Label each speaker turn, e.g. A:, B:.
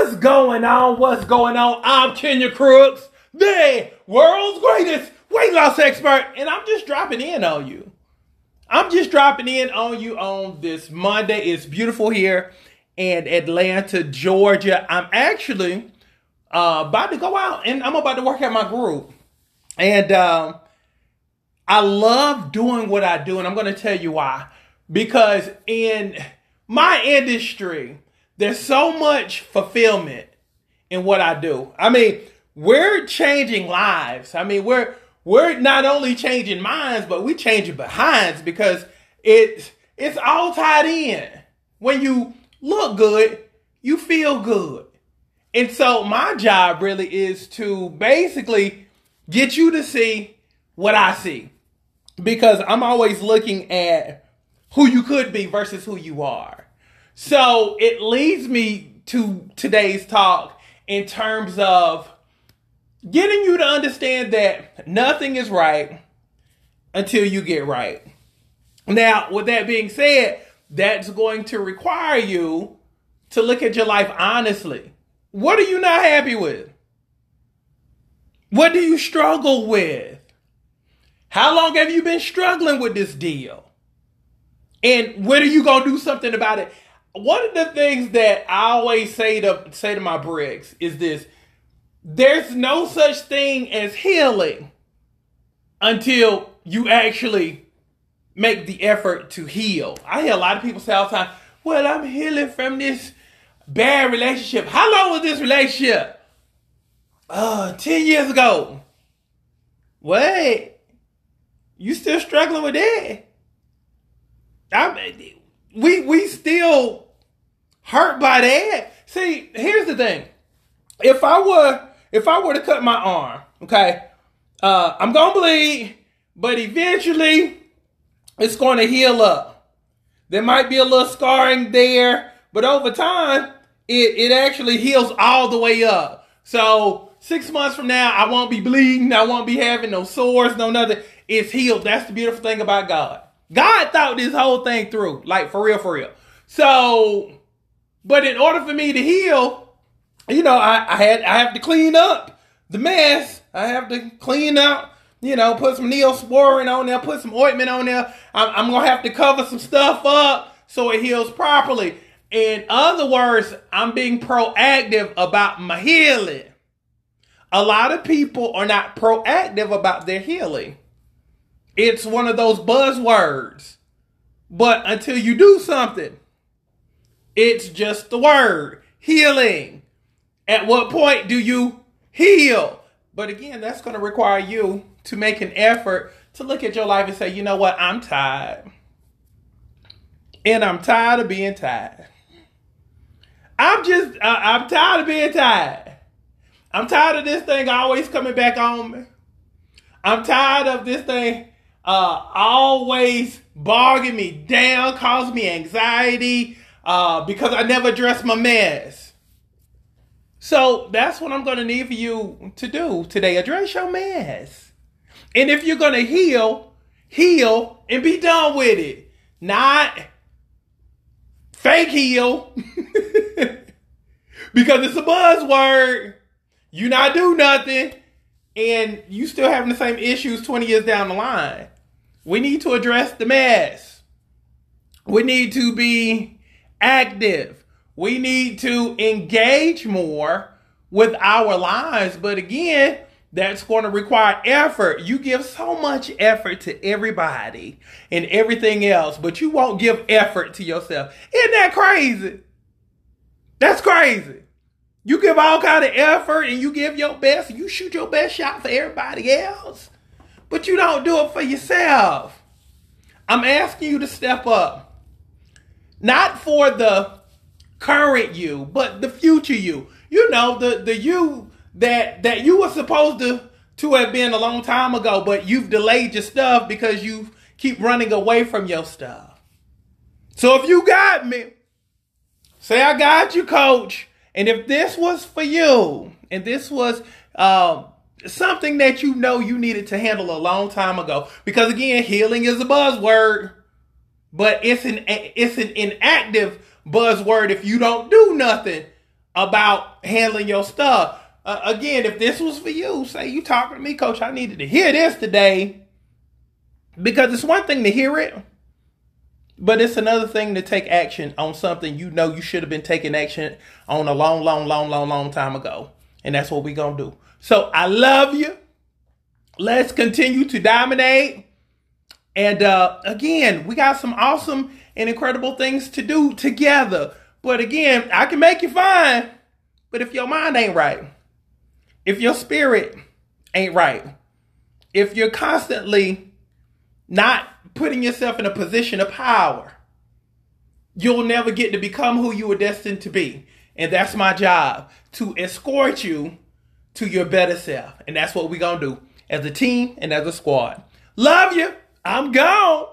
A: What's going on? What's going on? I'm Kenya Crooks, the world's greatest weight loss expert, and I'm just dropping in on you. I'm just dropping in on you on this Monday. It's beautiful here in Atlanta, Georgia. I'm actually uh, about to go out and I'm about to work at my group. And um, I love doing what I do, and I'm going to tell you why. Because in my industry, there's so much fulfillment in what I do. I mean, we're changing lives. I mean, we're we're not only changing minds, but we changing behinds because it's it's all tied in. When you look good, you feel good. And so my job really is to basically get you to see what I see. Because I'm always looking at who you could be versus who you are. So it leads me to today's talk in terms of getting you to understand that nothing is right until you get right. Now, with that being said, that's going to require you to look at your life honestly. What are you not happy with? What do you struggle with? How long have you been struggling with this deal? And when are you going to do something about it? One of the things that I always say to say to my bricks is this: there's no such thing as healing until you actually make the effort to heal. I hear a lot of people say all the time, "Well, I'm healing from this bad relationship." How long was this relationship? Uh, ten years ago. Wait, you still struggling with that? I we we still hurt by that. See, here's the thing. If I were if I were to cut my arm, okay, uh, I'm gonna bleed, but eventually it's gonna heal up. There might be a little scarring there, but over time it, it actually heals all the way up. So six months from now, I won't be bleeding, I won't be having no sores, no nothing. It's healed. That's the beautiful thing about God. God thought this whole thing through, like for real, for real. So, but in order for me to heal, you know, I, I had I have to clean up the mess. I have to clean up, you know, put some neosporin on there, put some ointment on there. I'm, I'm gonna have to cover some stuff up so it heals properly. In other words, I'm being proactive about my healing. A lot of people are not proactive about their healing. It's one of those buzzwords. But until you do something, it's just the word healing. At what point do you heal? But again, that's going to require you to make an effort to look at your life and say, you know what, I'm tired. And I'm tired of being tired. I'm just, uh, I'm tired of being tired. I'm tired of this thing always coming back on me. I'm tired of this thing uh, always bogging me down, causing me anxiety uh, because I never address my mess. So that's what I'm going to need for you to do today. Address your mess. And if you're going to heal, heal and be done with it. Not fake heal. because it's a buzzword. You not do nothing and you still having the same issues 20 years down the line. We need to address the mess. We need to be active. We need to engage more with our lives. But again, that's going to require effort. You give so much effort to everybody and everything else, but you won't give effort to yourself. Isn't that crazy? That's crazy. You give all kind of effort and you give your best, you shoot your best shot for everybody else, but you don't do it for yourself. I'm asking you to step up. Not for the current you, but the future you. You know, the the you that that you were supposed to to have been a long time ago, but you've delayed your stuff because you keep running away from your stuff. So if you got me, say I got you, coach. And if this was for you, and this was uh, something that you know you needed to handle a long time ago, because again, healing is a buzzword, but it's an it's an inactive buzzword if you don't do nothing about handling your stuff. Uh, again, if this was for you, say you talking to me, coach, I needed to hear this today. Because it's one thing to hear it, but it's another thing to take action on something you know you should have been taking action on a long, long, long, long, long time ago. And that's what we're going to do. So I love you. Let's continue to dominate. And uh, again, we got some awesome and incredible things to do together. But again, I can make you fine. But if your mind ain't right, if your spirit ain't right, if you're constantly not putting yourself in a position of power, you'll never get to become who you were destined to be. And that's my job to escort you to your better self. And that's what we're going to do as a team and as a squad. Love you. I'm gone.